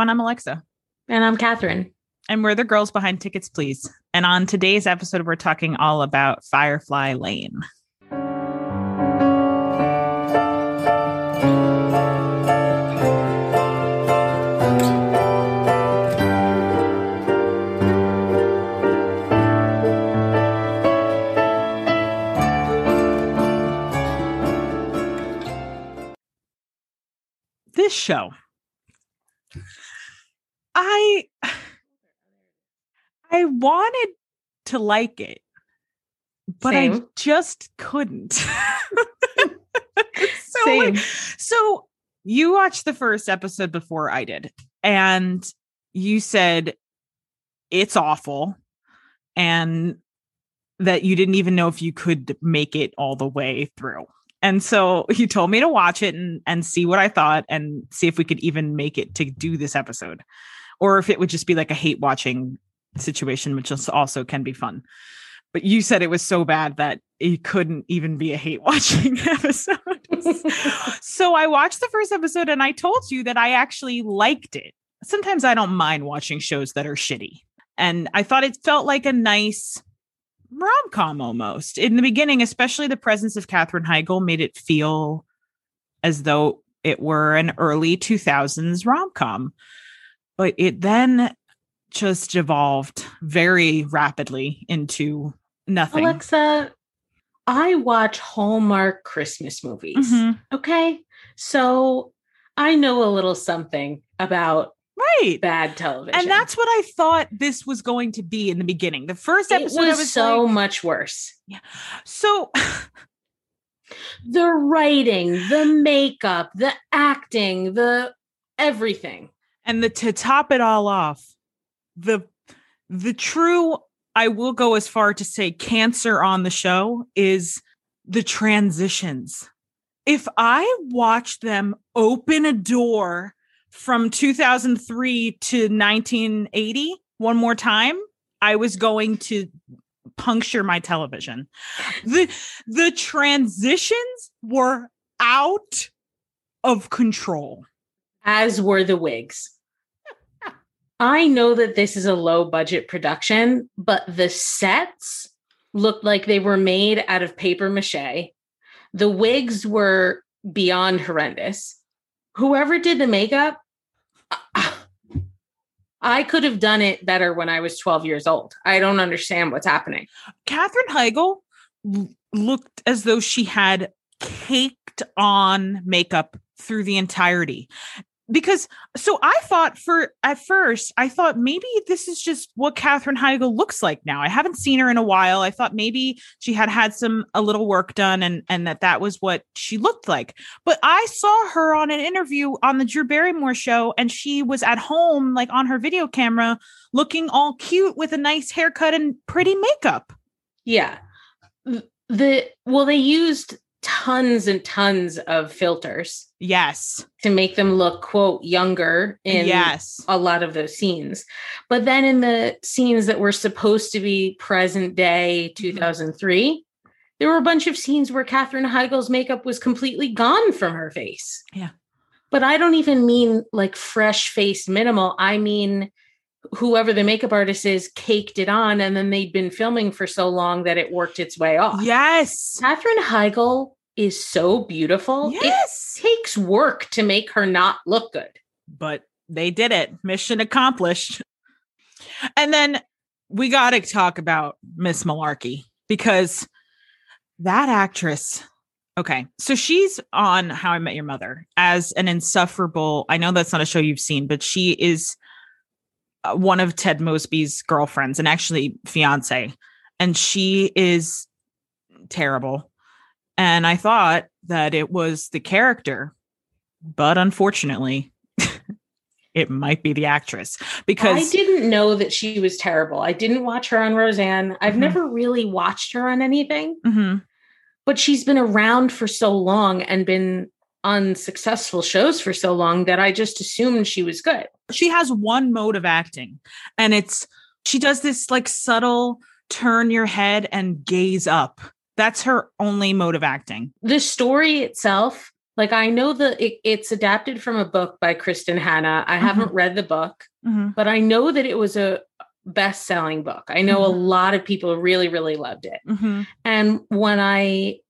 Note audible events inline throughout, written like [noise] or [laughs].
everyone. I'm Alexa. And I'm Catherine. And we're the girls behind Tickets Please. And on today's episode, we're talking all about Firefly Lane. This show I I wanted to like it, but Same. I just couldn't. [laughs] so, Same. Like, so you watched the first episode before I did, and you said it's awful and that you didn't even know if you could make it all the way through. And so he told me to watch it and, and see what I thought and see if we could even make it to do this episode or if it would just be like a hate watching situation, which also can be fun. But you said it was so bad that it couldn't even be a hate [laughs] watching episode. [laughs] so I watched the first episode and I told you that I actually liked it. Sometimes I don't mind watching shows that are shitty. And I thought it felt like a nice rom com almost. In the beginning, especially the presence of Katherine Heigl made it feel as though it were an early 2000s rom com but it then just evolved very rapidly into nothing. Alexa, I watch Hallmark Christmas movies. Mm-hmm. Okay. So I know a little something about right bad television. And that's what I thought this was going to be in the beginning. The first episode it was, was so like, much worse. Yeah. So the writing, the makeup, the acting, the everything. And the to top it all off, the the true I will go as far to say cancer on the show is the transitions. If I watch them open a door from 2003 to 1980 one more time, I was going to puncture my television. The the transitions were out of control as were the wigs. I know that this is a low budget production, but the sets looked like they were made out of paper mache. The wigs were beyond horrendous. Whoever did the makeup, I could have done it better when I was 12 years old. I don't understand what's happening. Katherine Heigl looked as though she had caked on makeup through the entirety because so I thought for at first I thought maybe this is just what Katherine Heigl looks like now. I haven't seen her in a while. I thought maybe she had had some a little work done and and that that was what she looked like. But I saw her on an interview on the Drew Barrymore show and she was at home like on her video camera looking all cute with a nice haircut and pretty makeup. Yeah. The well they used tons and tons of filters. Yes. To make them look, quote, younger in yes. a lot of those scenes. But then in the scenes that were supposed to be present day 2003, mm-hmm. there were a bunch of scenes where Katherine Heigl's makeup was completely gone from her face. Yeah. But I don't even mean like fresh face minimal. I mean, whoever the makeup artist is caked it on and then they'd been filming for so long that it worked its way off. Yes. Katherine Heigl is so beautiful. Yes. It takes work to make her not look good. But they did it. Mission accomplished. And then we got to talk about Miss Malarkey because that actress Okay. So she's on How I Met Your Mother as an insufferable. I know that's not a show you've seen, but she is uh, one of Ted Mosby's girlfriends and actually fiance. And she is terrible. And I thought that it was the character, but unfortunately, [laughs] it might be the actress because I didn't know that she was terrible. I didn't watch her on Roseanne. I've mm-hmm. never really watched her on anything. Mm-hmm. But she's been around for so long and been on successful shows for so long that I just assumed she was good. She has one mode of acting, and it's she does this like subtle turn your head and gaze up. That's her only mode of acting. The story itself, Like I know that it, it's adapted from a book by Kristin Hannah. I Mhm. haven't read the book, Mhm. but I know that it was a best-selling book. I know a Mhm. lot of people really, really loved it. Mhm. And when I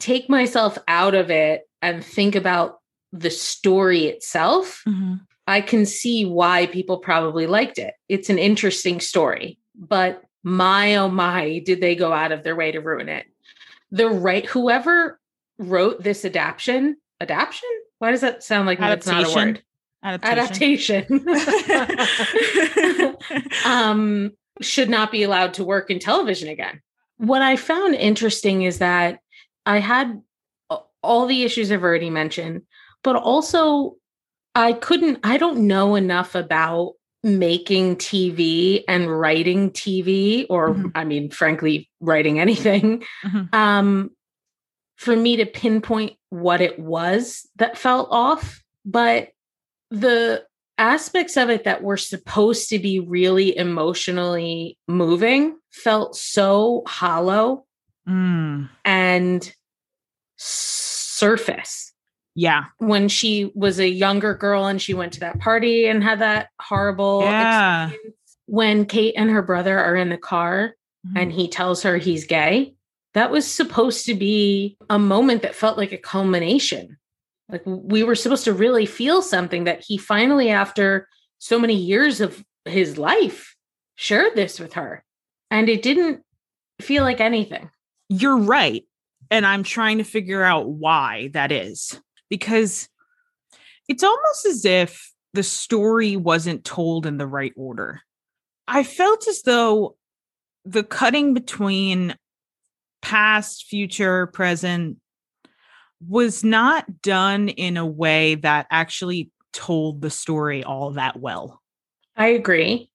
take myself out of it and think about the story itself, Mhm. I can see why people probably liked it. It's an interesting story, but my oh my, did they go out of their way to ruin it? The right whoever wrote this adaptation, adaptation? Why does that sound like that's not a Adaptation. word? Adaptation. Adaptation. [laughs] um, should not be allowed to work in television again. What I found interesting is that I had all the issues I've already mentioned, but also I couldn't, I don't know enough about making TV and writing TV, or Mhm. I mean, frankly, writing anything, Mhm. um, for me to pinpoint what it was that felt off. But the aspects of it that were supposed to be really emotionally moving felt so hollow Mm. and surface Yeah. when she was a younger girl and she went to that party and had that horrible Yeah. experience. when kate and her brother are in the car and mm-hmm. he tells her he's gay that was supposed to be a moment that felt like a culmination like we were supposed to really feel something that he finally after so many years of his life shared this with her and it didn't feel like anything You're right. And I'm trying to figure out why that is because it's almost as if the story wasn't told in the right order. I felt as though the cutting between past, future, present was not done in a way that actually told the story all that well. i agree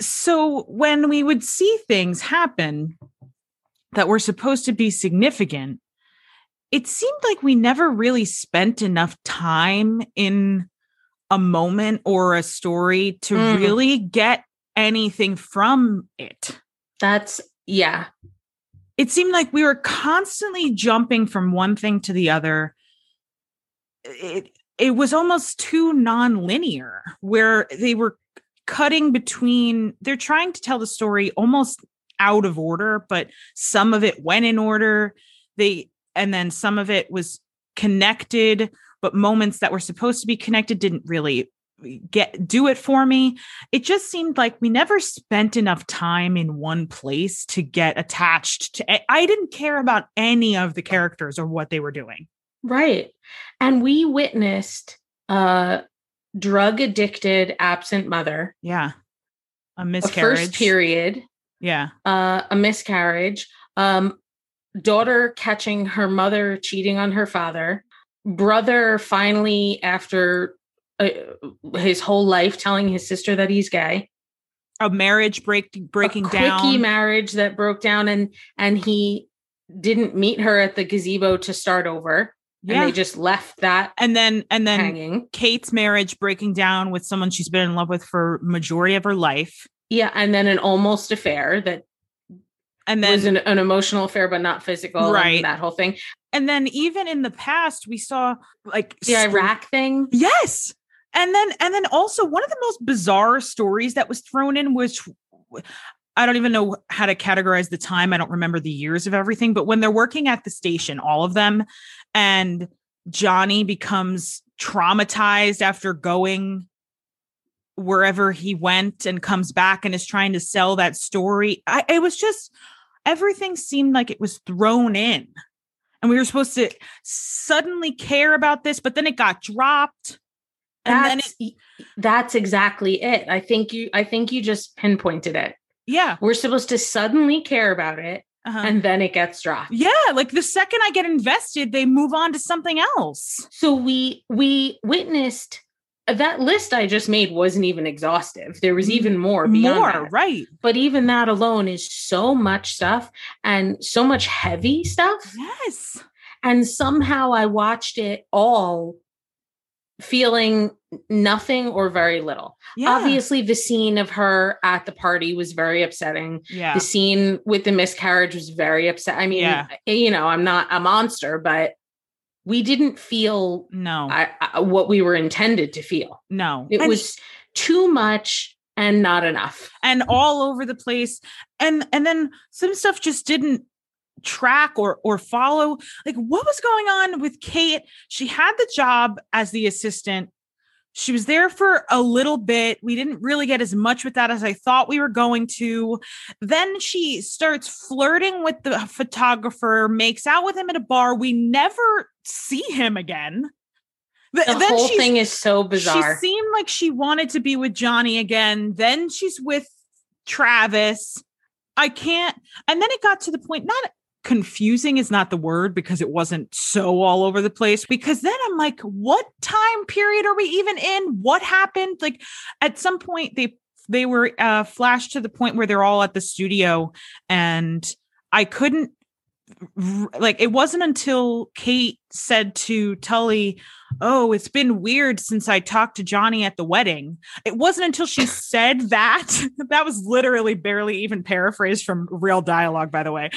so when we would see things happen that were supposed to be significant it seemed like we never really spent enough time in a moment or a story to Mm. really get anything from it. That's yeah. It seemed like we were constantly jumping from one thing to the other. It it was almost too non-linear where they were cutting between they're trying to tell the story almost out of order but some of it went in order. They and then some of it was connected but moments that were supposed to be connected didn't really get do it for me. It just seemed like we never spent enough time in one place to get attached to I- i didn't care about any of the characters or what they were doing. Right. And we witnessed a drug addicted absent mother, yeah. A a miscarriage. first period, yeah. Uh, a miscarriage, um, daughter catching her mother cheating on her father, brother finally, after uh, his whole life, telling his sister that he's gay, a marriage break breaking a quickie down. marriage that broke down, and and he didn't meet her at the gazebo to start over, yeah and they just left that and then and then hanging. kate's marriage breaking down with someone she's been in love with for majority of her life. Yeah, and then an almost affair that and then was an, an emotional affair, but not physical. Right. that whole thing. and then even in the past we saw like The st- Iraq thing. Yes. And then and then also one of the most bizarre stories that was thrown in which I don't even know how to categorize the time. I don't remember the years of everything, but when they're working at the station, all of them and Johnny becomes traumatized after going wherever he went and comes back and is trying to sell that story. I it was just everything seemed like it was thrown in. And we were supposed to suddenly care about this, but then it got dropped. And then That's it, that's exactly it. I think you I think you just pinpointed it. yeah. We're supposed to suddenly care about it uh-huh. and then it gets dropped. yeah, like the second I get invested, they move on to something else. So we we witnessed that list I just made wasn't even exhaustive. There was mm-hmm. even more beyond More, that. right. But even that alone is so much stuff and so much heavy stuff. Yes. and somehow I watched it all feeling nothing or very little. Yeah. Obviously, the scene of her at the party was very upsetting. Yeah. The scene with the miscarriage was very upset. I mean, Yeah. you know, I'm not a monster, but we didn't feel No, I, I, what we were intended to feel. no. It And- was too much and not enough. and all over the place. And and then some stuff just didn't track or or follow. Like what was going on with Kate? She had the job as the assistant. She was there for a little bit. We didn't really get as much with that as I thought we were going to. Then she starts flirting with the photographer makes out with him at a bar. We never see him again Th- The whole thing is so bizarre. she seemed like she wanted to be with Johnny again. Then she's with Travis. I can't. And then it got to the point, not confusing is not the word because it wasn't so all over the place. Because then I'm like, what time period are we even in? What happened? Like at some point they they were uh flashed to the point where they're all at the studio and I couldn't like it wasn't until Kate said to Tully, "Oh, it's been weird since I talked to Johnny at the wedding." It wasn't until she [laughs] said that [laughs] that was literally barely even paraphrased from real dialogue, by the way.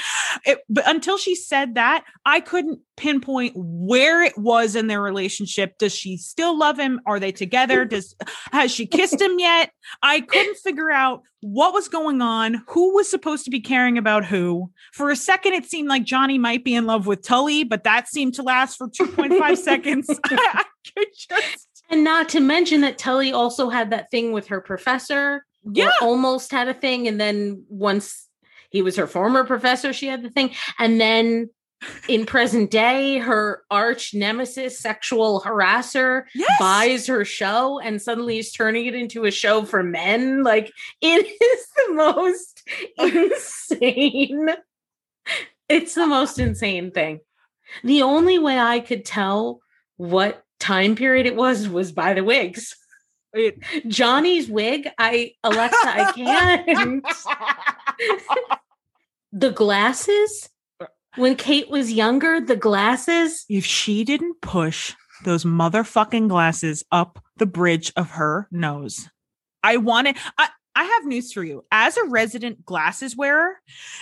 It, but until she said that, I couldn't pinpoint where it was in their relationship. Does she still love him? Are they together? Does has she kissed him yet? I couldn't figure out what was going on, who was supposed to be caring about who. For a second, it seemed like Johnny might be in love with Tully, but that seemed to last for 2.5 [laughs] seconds. [laughs] I could just, and not to mention that Tully also had that thing with her professor. yeah, almost had a thing. And then once he was her former professor, she had the thing. And then in present day, her arch nemesis, sexual harasser, yes. buys her show and suddenly is turning it into a show for men. Like it [laughs] is the most insane. It's the most insane thing. The only way I could tell what time period it was was by the wigs. It- Johnny's wig, I Alexa, I can't. [laughs] the glasses when Kate was younger, the glasses. if she didn't push those motherfucking glasses up the bridge of her nose, I wanted. I, I have news for you. As a resident glasses wearer,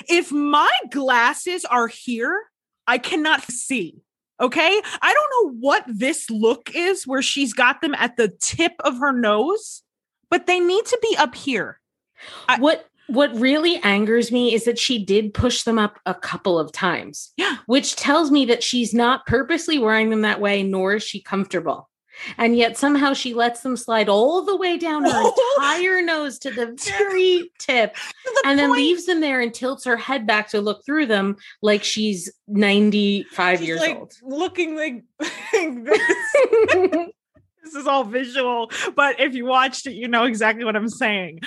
if my glasses are here, I cannot see. Okay. I don't know what this look is where she's got them at the tip of her nose, but they need to be up here. I- what what really angers me is that she did push them up a couple of times. Yeah. Which tells me that she's not purposely wearing them that way, nor is she comfortable. And yet somehow she lets them slide all the way down her [laughs] entire nose to the very tip [laughs] the and then point- leaves them there and tilts her head back to look through them like she's 95 she's years like old. looking like [laughs] this. this is all visual, but if you watched it, you know exactly what I'm saying.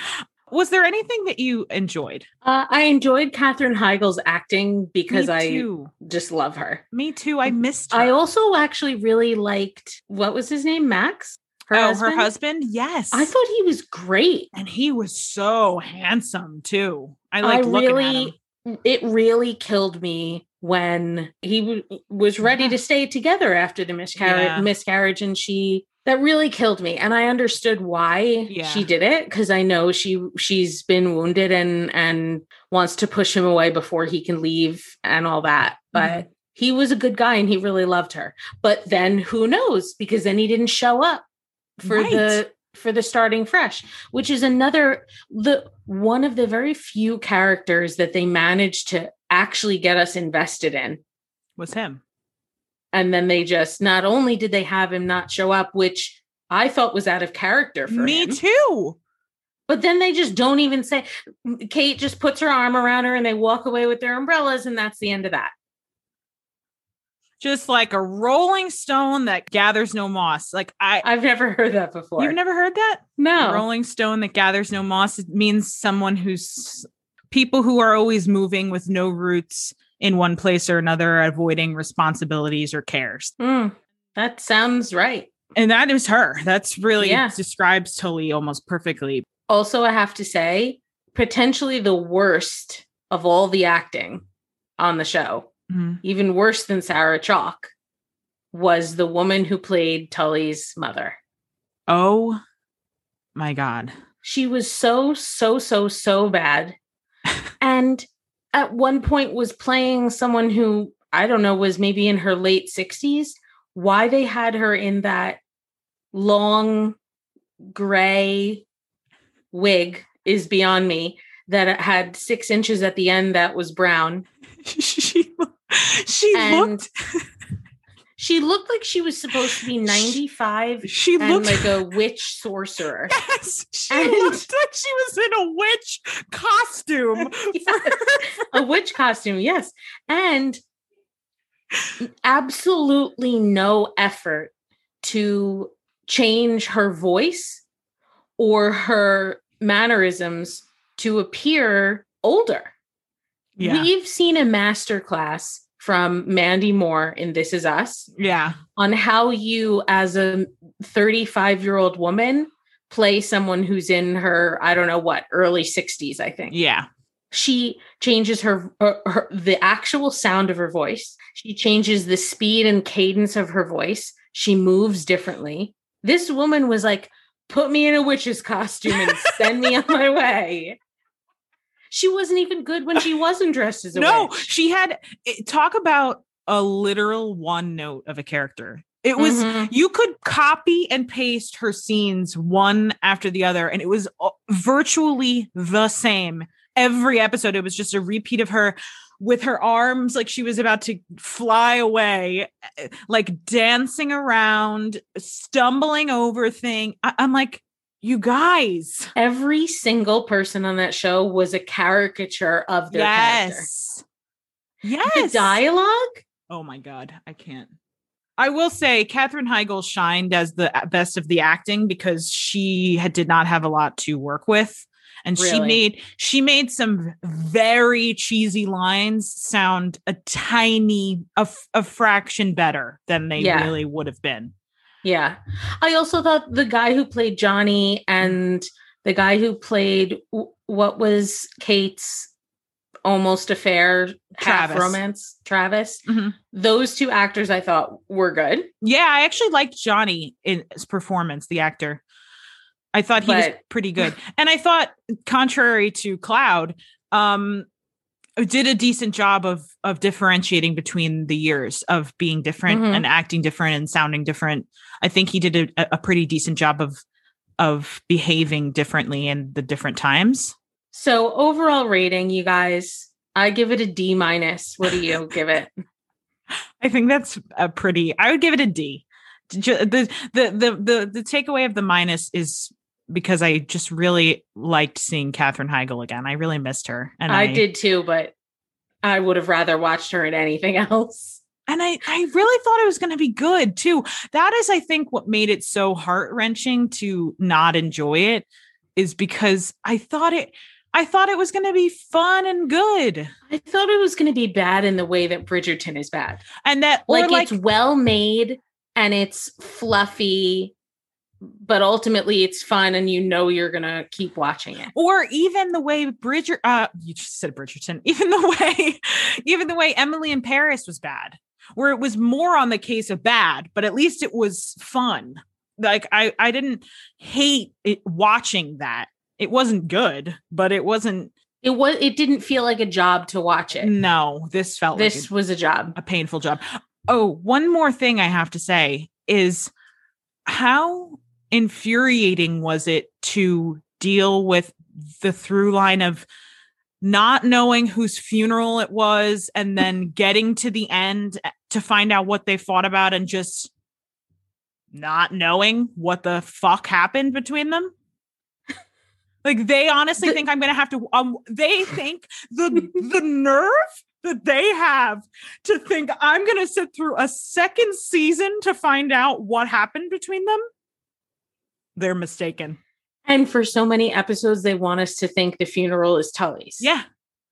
Was there anything that you enjoyed? Uh, I enjoyed Katherine Heigl's acting because I just love her. Me too. I missed her. I also actually really liked what was his name? Max? oh, her husband. Yes, I thought he was great. and he was so handsome too. I like looking at him. really, it really killed me when he w- was ready Yeah. to stay together after the miscarriage, Yeah. miscarriage, and she that really killed me. And I understood why Yeah. she did it because I know she she's been wounded and and wants to push him away before he can leave and all that. But Mm-hmm. he was a good guy and he really loved her. But then who knows? Because then he didn't show up for Right. the for the starting fresh, which is another the one of the very few characters that they managed to actually get us invested in. Was him? And then they just not only did they have him not show up, which I felt was out of character for Me him, too. but then they just don't even say Kate just puts her arm around her and they walk away with their umbrellas, and that's the end of that. Just like a rolling stone that gathers no moss. Like I, I've never heard that before. you've never heard that? no. Rolling stone that gathers no moss. It means someone who's people who are always moving with no roots in one place or another, avoiding responsibilities or cares. Hmm, that sounds right. And that is her. That's really Yeah. describes Tully almost perfectly. Also, I have to say, potentially the worst of all the acting on the show, Mhm. even worse than Sarah Chalke, was the woman who played Tully's mother. Oh my God. She was so, so, so, so bad. And at one point was playing someone who I don't know was maybe in her late 60s why they had her in that long gray wig is beyond me that it had six inches at the end that was brown. [laughs] she she And looked She looked like she was supposed to be 95 she looked like a witch sorcerer. [laughs] yes, she and- looked like she was in a witch costume. [laughs] Yes. a witch costume, yes. And absolutely no effort to change her voice or her mannerisms to appear older. Yeah. We've seen a masterclass from Mandy Moore in This Is Us yeah. on how you, as a 35 year old woman, play someone who's in her, I don't know what, early 60s, I think. Yeah. she changes her, her, her the actual sound of her voice. She changes the speed and cadence of her voice. She moves differently. This woman was like put me in a witch's costume and send me on my [laughs] way she wasn't even good when she wasn't dressed as a No, witch she had talk about a literal one note of a character. It was Mhm. you could copy and paste her scenes one after the other and it was uh, virtually the same every episode it was just a repeat of her with her arms like she was about to fly away eh, like dancing around stumbling over thing I- i'm like you guys. Every single person on that show was a caricature of their character. Yes. Yes. the dialogue? Oh my god, I can't. I will say Katherine Heigl shined as the uh, best of the acting because she had, did not have a lot to work with. And she made she made some very cheesy lines sound a tiny a, a fraction better than they Yeah. really would have been. Yeah. I also thought the guy who played Johnny and the guy who played what was Kate's almost affair half Travis. romance, Travis. Mhm. Those two actors I thought were good. Yeah, I actually liked Johnny in his performance, the actor. I thought he was pretty good. And I thought, contrary to Cloud, um, did a decent job of of differentiating between the years of being different Mhm. and acting different and sounding different. I think he did a, a pretty decent job of of behaving differently in the different times. So overall rating, you guys, I give it a D minus. What do you give it? [laughs] I think that's a pretty. I would give it a D. The the the the the takeaway of the minus is because I just really liked seeing Katherine Heigl again. I really missed her, and I, did too, but I would have rather watched her in anything [laughs] else. and I I really thought it was going to be good too. That is, I think, what made it so heart wrenching to not enjoy it is because I thought it. I thought it was going to be fun and good, I thought it was going to be bad in the way that Bridgerton is bad. and that like, like it's well made and it's fluffy but ultimately it's fun and you know you're gonna keep watching it or even the way Bridger uh you just said Bridgerton, [laughs] even the way even the way Emily in Paris was bad, where it was more on the case of bad, but at least it was fun. Like I I didn't hate it watching that. It wasn't good, but it wasn't it was it didn't feel like a job to watch it no, this felt this like was a job a, a painful job. Oh, one more thing I have to say is how infuriating was it to deal with the through line of not knowing whose funeral it was and then [laughs] getting to the end to find out what they fought about and just not knowing what the fuck happened between them? [laughs] Like they honestly The- think i'm gonna have to um they [laughs] think the the nerve that they have to think i'm gonna sit through a second season to find out what happened between them they're mistaken and for so many episodes they want us to think the funeral is tully's Yeah.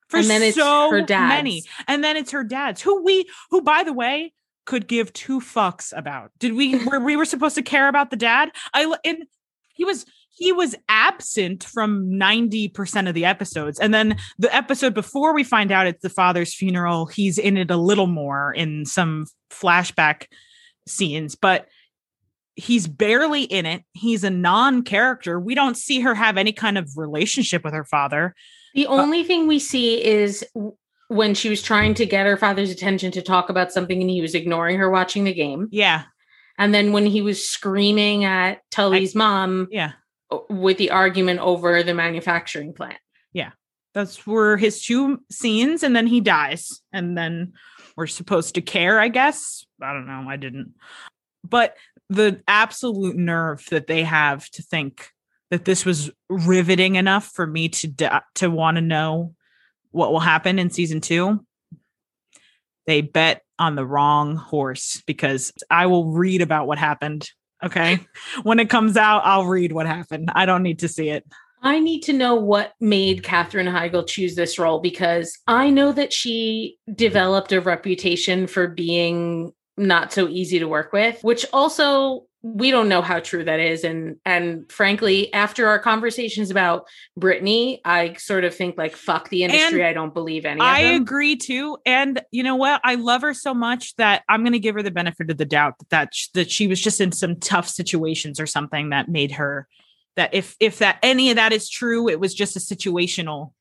For And then it's so her dad's. many. And then it's her dad's, who we who by the way could give two fucks about. Did we [laughs] were we were supposed to care about the dad? I, and he was he was absent from 90% of the episodes. And then the episode before we find out it's the father's funeral, he's in it a little more in some flashback scenes, but he's barely in it. He's a non-character. We don't see her have any kind of relationship with her father. the uh, only thing we see is when she was trying to get her father's attention to talk about something and he was ignoring her watching the game Yeah. And then when he was screaming at Tully's mom Yeah. with the argument over the manufacturing plant. Yeah. That's were his two scenes, and then he dies. And then we're supposed to care, I guess. I don't know. I didn't. But the absolute nerve that they have to think that this was riveting enough for me to to want to know what will happen in season two. They bet on the wrong horse because I will read about what happened. Okay. [laughs] when it comes out, I'll read what happened. I don't need to see it. I need to know what made Katherine Heigl choose this role because I know that she developed a reputation for being not so easy to work with, which also we don't know how true that is. And and frankly, after our conversations about Brittany, I sort of think like fuck the industry. I don't believe any I agree too. And you know what? I love her so much that I'm going to give her the benefit of the doubt that that, sh- that she was just in some tough situations or something that made her that if if that any of that is true, it was just a situational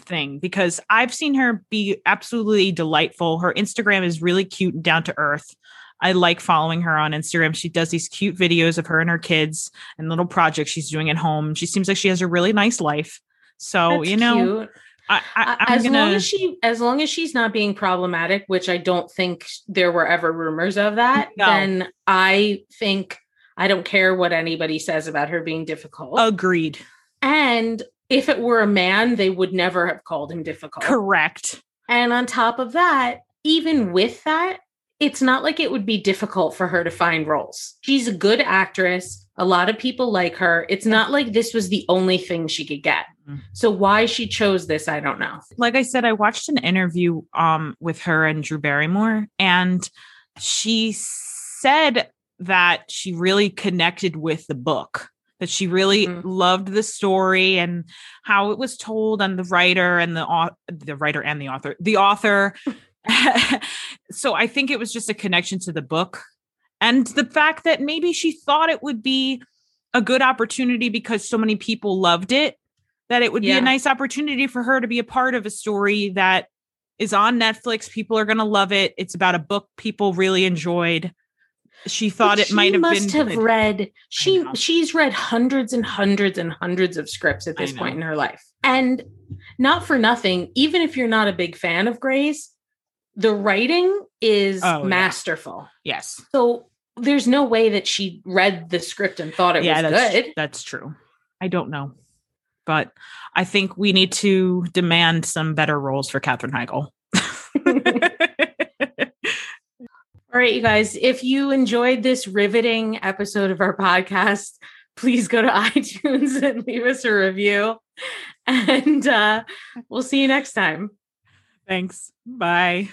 thing because I've seen her be absolutely delightful. Her Instagram is really cute and down to earth. I like following her on Instagram. She does these cute videos of her and her kids and little projects she's doing at home. She seems like she has a really nice life. So, That's you know, cute. I, I, as gonna, long as she as long as she's not being problematic which i don't think there were ever rumors of that No. then i think i don't care what anybody says about her being difficult agreed. and if it were a man they would never have called him difficult Correct. and on top of that even with that it's not like it would be difficult for her to find roles she's a good actress a lot of people like her it's not like this was the only thing she could get Mhm. so why she chose this i don't know Like I said, I watched an interview um with her and Drew Barrymore, and she said that she really connected with the book. That she really Mhm. loved the story and how it was told, and the writer and the the writer and the author, the author. [laughs] [laughs] so I think it was just a connection to the book, and the fact that maybe she thought it would be a good opportunity because so many people loved it that it would be a nice opportunity for her to be a part of a story that is on Netflix. People are going to love it. It's about a book people really enjoyed. She thought But it might she have must been have good. read she she's read hundreds and hundreds and hundreds of scripts at this point in her life and not for nothing even if you're not a big fan of Grey's the writing is Oh, yeah. masterful yes. so there's no way that she read the script and thought it yeah, was that's good that's true. I don't know. But I think we need to demand some better roles for Katherine Heigl. [laughs] [laughs] All right, you guys, if you enjoyed this riveting episode of our podcast, please go to [laughs] iTunes and leave us a review. And uh, we'll see you next time. Thanks. Bye.